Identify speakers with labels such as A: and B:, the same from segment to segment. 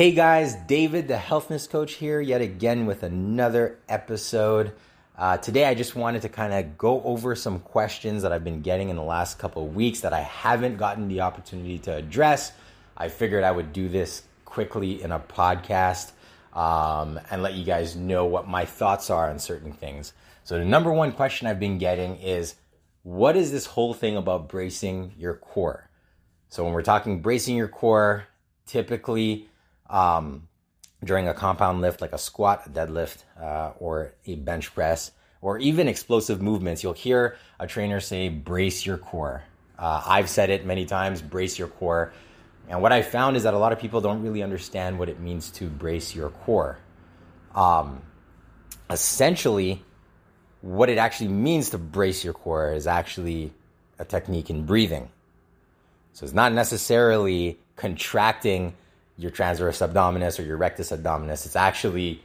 A: Hey guys, David, the Healthness Coach here, yet again with another episode. Uh, today, I just wanted to kind of go over some questions that I've been getting in the last couple of weeks that I haven't gotten the opportunity to address. I figured I would do this quickly in a podcast um, and let you guys know what my thoughts are on certain things. So, the number one question I've been getting is what is this whole thing about bracing your core? So, when we're talking bracing your core, typically um, during a compound lift like a squat, a deadlift, uh, or a bench press, or even explosive movements, you'll hear a trainer say, brace your core. Uh, I've said it many times, brace your core. And what I found is that a lot of people don't really understand what it means to brace your core. Um, essentially, what it actually means to brace your core is actually a technique in breathing. So it's not necessarily contracting your transverse abdominis or your rectus abdominis. It's actually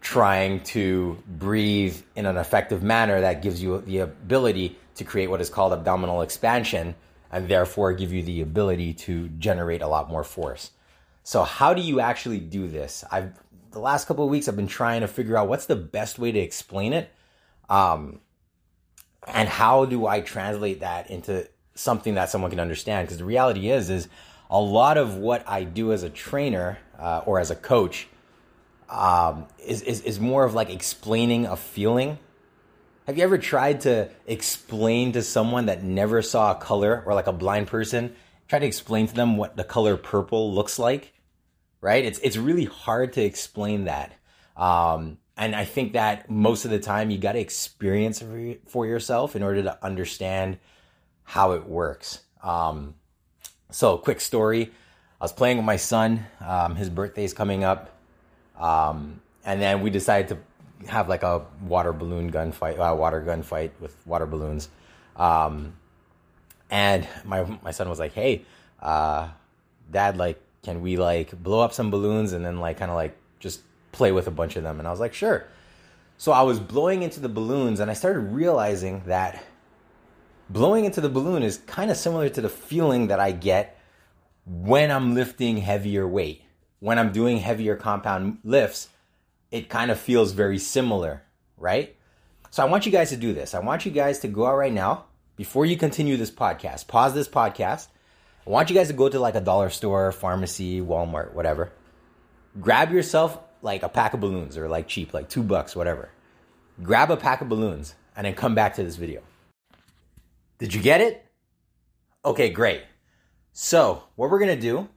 A: trying to breathe in an effective manner that gives you the ability to create what is called abdominal expansion and therefore give you the ability to generate a lot more force. So how do you actually do this? I've the last couple of weeks I've been trying to figure out what's the best way to explain it. Um, and how do I translate that into something that someone can understand? Because the reality is, is a lot of what I do as a trainer uh, or as a coach um, is, is, is more of like explaining a feeling. Have you ever tried to explain to someone that never saw a color or like a blind person, try to explain to them what the color purple looks like? Right? It's, it's really hard to explain that. Um, and I think that most of the time you got to experience for yourself in order to understand how it works. Um, so, quick story I was playing with my son, um, his birthday is coming up. Um, and then we decided to have like a water balloon gun fight, uh, water gun fight with water balloons. Um, and my my son was like, "Hey, uh, Dad, like, can we like blow up some balloons and then like kind of like just play with a bunch of them?" And I was like, "Sure." So I was blowing into the balloons, and I started realizing that blowing into the balloon is kind of similar to the feeling that I get when I'm lifting heavier weight when I'm doing heavier compound lifts, it kind of feels very similar, right? So I want you guys to do this. I want you guys to go out right now before you continue this podcast. Pause this podcast. I want you guys to go to like a dollar store, pharmacy, Walmart, whatever. Grab yourself like a pack of balloons or like cheap, like two bucks, whatever. Grab a pack of balloons and then come back to this video. Did you get it? Okay, great. So, what we're going to do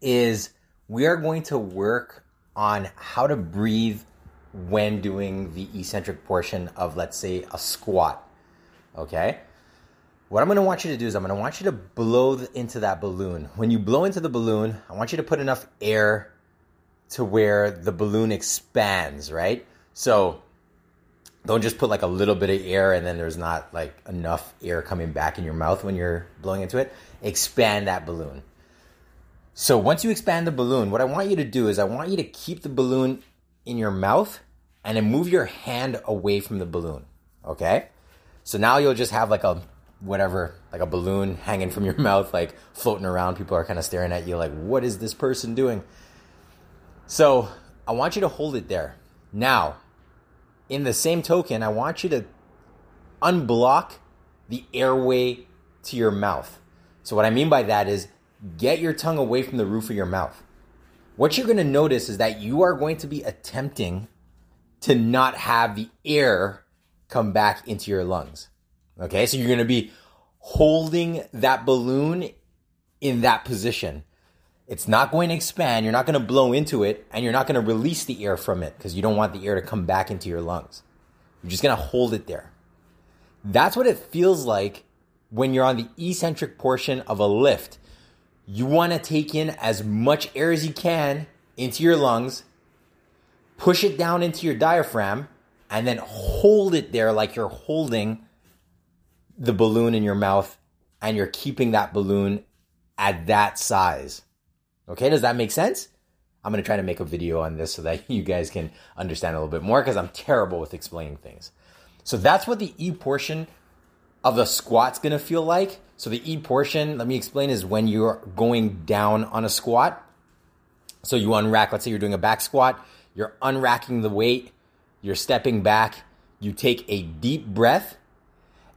A: is we are going to work on how to breathe when doing the eccentric portion of, let's say, a squat. Okay? What I'm to want you to do is I'm to want you to blow into that balloon. When you blow into the balloon, I want you to put enough air to where the balloon expands, right? So don't just put like a little bit of air and then there's not like enough air coming back in your mouth when you're blowing into it. Expand that balloon. So once you expand the balloon, what I want you to do is I want you to keep the balloon in your mouth and then move your hand away from the balloon. Okay? So now you'll just have like a whatever, like a balloon hanging from your mouth, like floating around. People are kind of staring at you like, what is this person doing? So I want you to hold it there. Now, in the same token, I want you to unblock the airway to your mouth. So what I mean by that is get your tongue away from the roof of your mouth. What you're going to notice is that you are going to be attempting to not have the air come back into your lungs. Okay, so you're going to be holding that balloon in that position. It's not going to expand, you're not going to blow into it, and you're not going to release the air from it because you don't want the air to come back into your lungs. You're just going to hold it there. That's what it feels like when you're on the eccentric portion of a lift you want to take in as much air as you can into your lungs, push it down into your diaphragm, and then hold it there like you're holding the balloon in your mouth and you're keeping that balloon at that size. Okay, does that make sense? I'm going to try to make a video on this so that you guys can understand a little bit more because I'm terrible with explaining things. So that's what the E portion of the squat's going to feel like. So the E portion, let me explain, is when you're going down on a squat. So you unrack, let's say you're doing a back squat, you're unracking the weight, you're stepping back, you take a deep breath,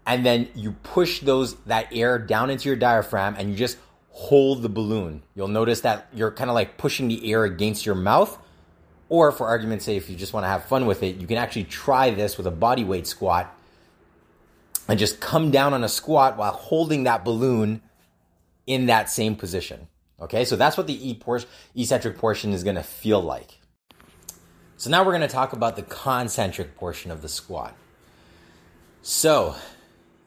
A: and then you push those that air down into your diaphragm and you just hold the balloon. You'll notice that you're kind of like pushing the air against your mouth. Or for argument's sake, if you just want to have fun with it, you can actually try this with a body weight squat and just come down on a squat while holding that balloon in that same position. Okay, so that's what the eccentric portion is going to feel like. So now we're going to talk about the concentric portion of the squat. So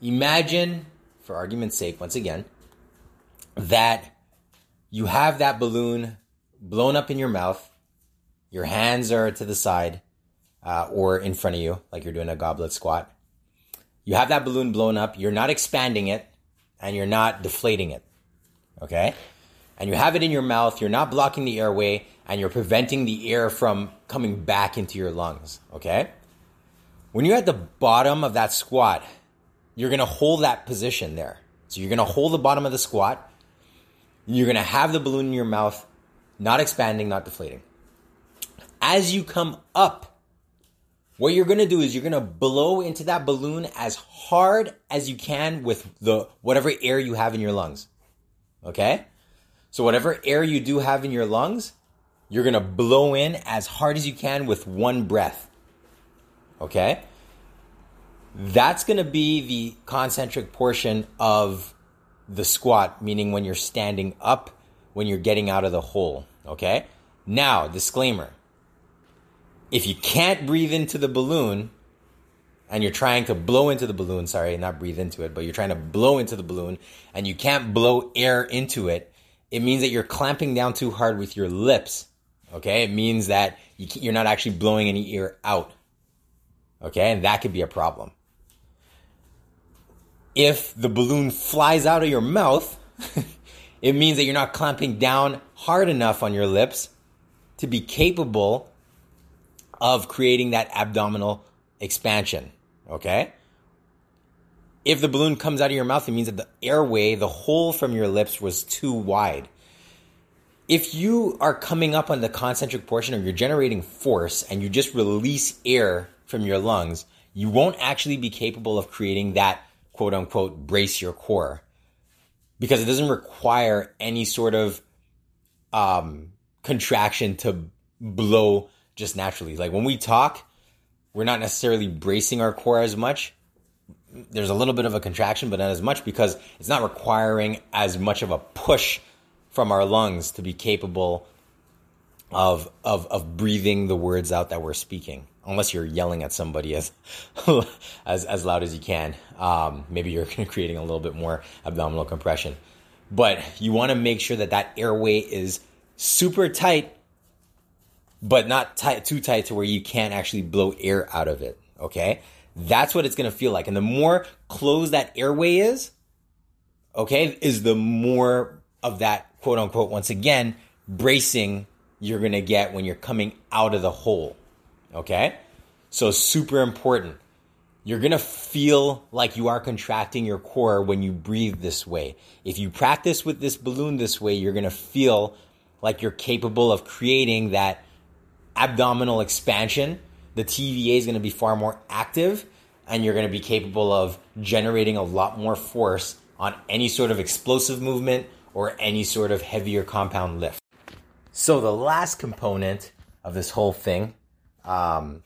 A: imagine, for argument's sake, once again, that you have that balloon blown up in your mouth, your hands are to the side uh, or in front of you, like you're doing a goblet squat. You have that balloon blown up, you're not expanding it, and you're not deflating it. Okay? And you have it in your mouth, you're not blocking the airway, and you're preventing the air from coming back into your lungs. Okay? When you're at the bottom of that squat, you're gonna hold that position there. So you're gonna hold the bottom of the squat, you're gonna have the balloon in your mouth, not expanding, not deflating. As you come up, what you're gonna do is you're gonna blow into that balloon as hard as you can with the whatever air you have in your lungs. Okay? So whatever air you do have in your lungs, you're gonna blow in as hard as you can with one breath. Okay? That's gonna be the concentric portion of the squat, meaning when you're standing up, when you're getting out of the hole. Okay? Now, disclaimer. If you can't breathe into the balloon and you're trying to blow into the balloon, sorry, not breathe into it, but you're trying to blow into the balloon and you can't blow air into it, it means that you're clamping down too hard with your lips. Okay? It means that you're not actually blowing any air out. Okay? And that could be a problem if the balloon flies out of your mouth, it means that you're not clamping down hard enough on your lips to be capable of creating that abdominal expansion. Okay? If the balloon comes out of your mouth, it means that the airway, the hole from your lips, was too wide. If you are coming up on the concentric portion or you're generating force and you just release air from your lungs, you won't actually be capable of creating that quote unquote brace your core because it doesn't require any sort of um, contraction to blow just naturally. Like when we talk, we're not necessarily bracing our core as much. There's a little bit of a contraction, but not as much because it's not requiring as much of a push from our lungs to be capable of of of breathing the words out that we're speaking unless you're yelling at somebody as as as loud as you can. Um, maybe you're creating a little bit more abdominal compression, but you want to make sure that that airway is super tight, but not tight too tight to where you can't actually blow air out of it. Okay, that's what it's going to feel like, and the more closed that airway is, okay, is the more of that quote unquote once again bracing you're going to get when you're coming out of the hole. Okay? So, super important. You're going to feel like you are contracting your core when you breathe this way. If you practice with this balloon this way, you're going to feel like you're capable of creating that abdominal expansion. The TVA is going to be far more active and you're going to be capable of generating a lot more force on any sort of explosive movement or any sort of heavier compound lift. So, the last component of this whole thing um,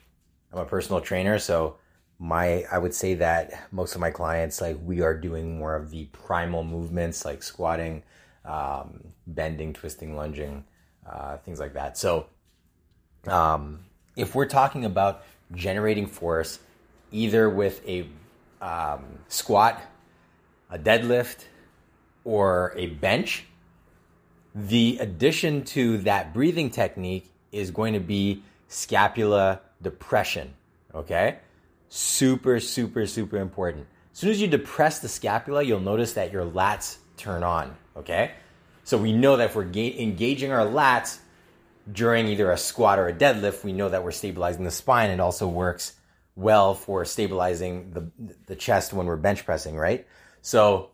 A: I'm a personal trainer, so my I would say that most of my clients like we are doing more of the primal movements like squatting, um, bending, twisting, lunging, uh, things like that. So, um, if we're talking about generating force, either with a um, squat, a deadlift, or a bench, the addition to that breathing technique is going to be scapula depression. Okay? Super, super, super important. As soon as you depress the scapula, you'll notice that your lats turn on. Okay? So we know that if we're ga- engaging our lats during either a squat or a deadlift, we know that we're stabilizing the spine. It also works well for stabilizing the, the chest when we're bench pressing, right? So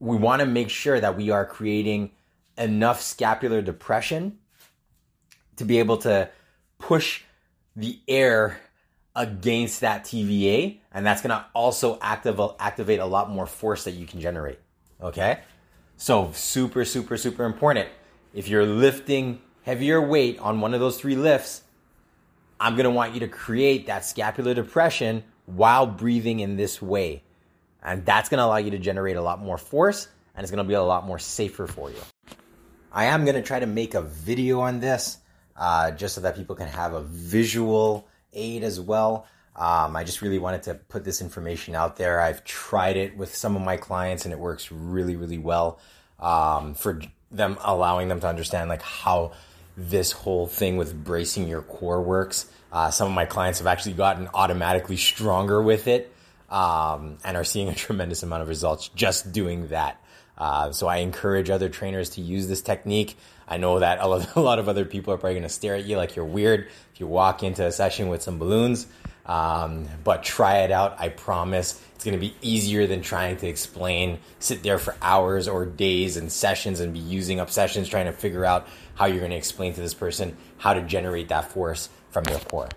A: we want to make sure that we are creating enough scapular depression to be able to push the air against that TVA, and that's gonna also active, activate a lot more force that you can generate. Okay? So, super, super, super important. If you're lifting heavier weight on one of those three lifts, I'm gonna want you to create that scapular depression while breathing in this way. And that's gonna allow you to generate a lot more force and it's gonna be a lot more safer for you. I am gonna try to make a video on this uh, just so that people can have a visual aid as well. Um, I just really wanted to put this information out there. I've tried it with some of my clients and it works really, really well um, for them, allowing them to understand like how this whole thing with bracing your core works. Uh, some of my clients have actually gotten automatically stronger with it um, and are seeing a tremendous amount of results just doing that. Uh, so I encourage other trainers to use this technique. I know that a lot of other people are probably going to stare at you like you're weird if you walk into a session with some balloons. Um, but try it out. I promise it's going to be easier than trying to explain, sit there for hours or days and sessions and be using up sessions trying to figure out how you're going to explain to this person how to generate that force from their core.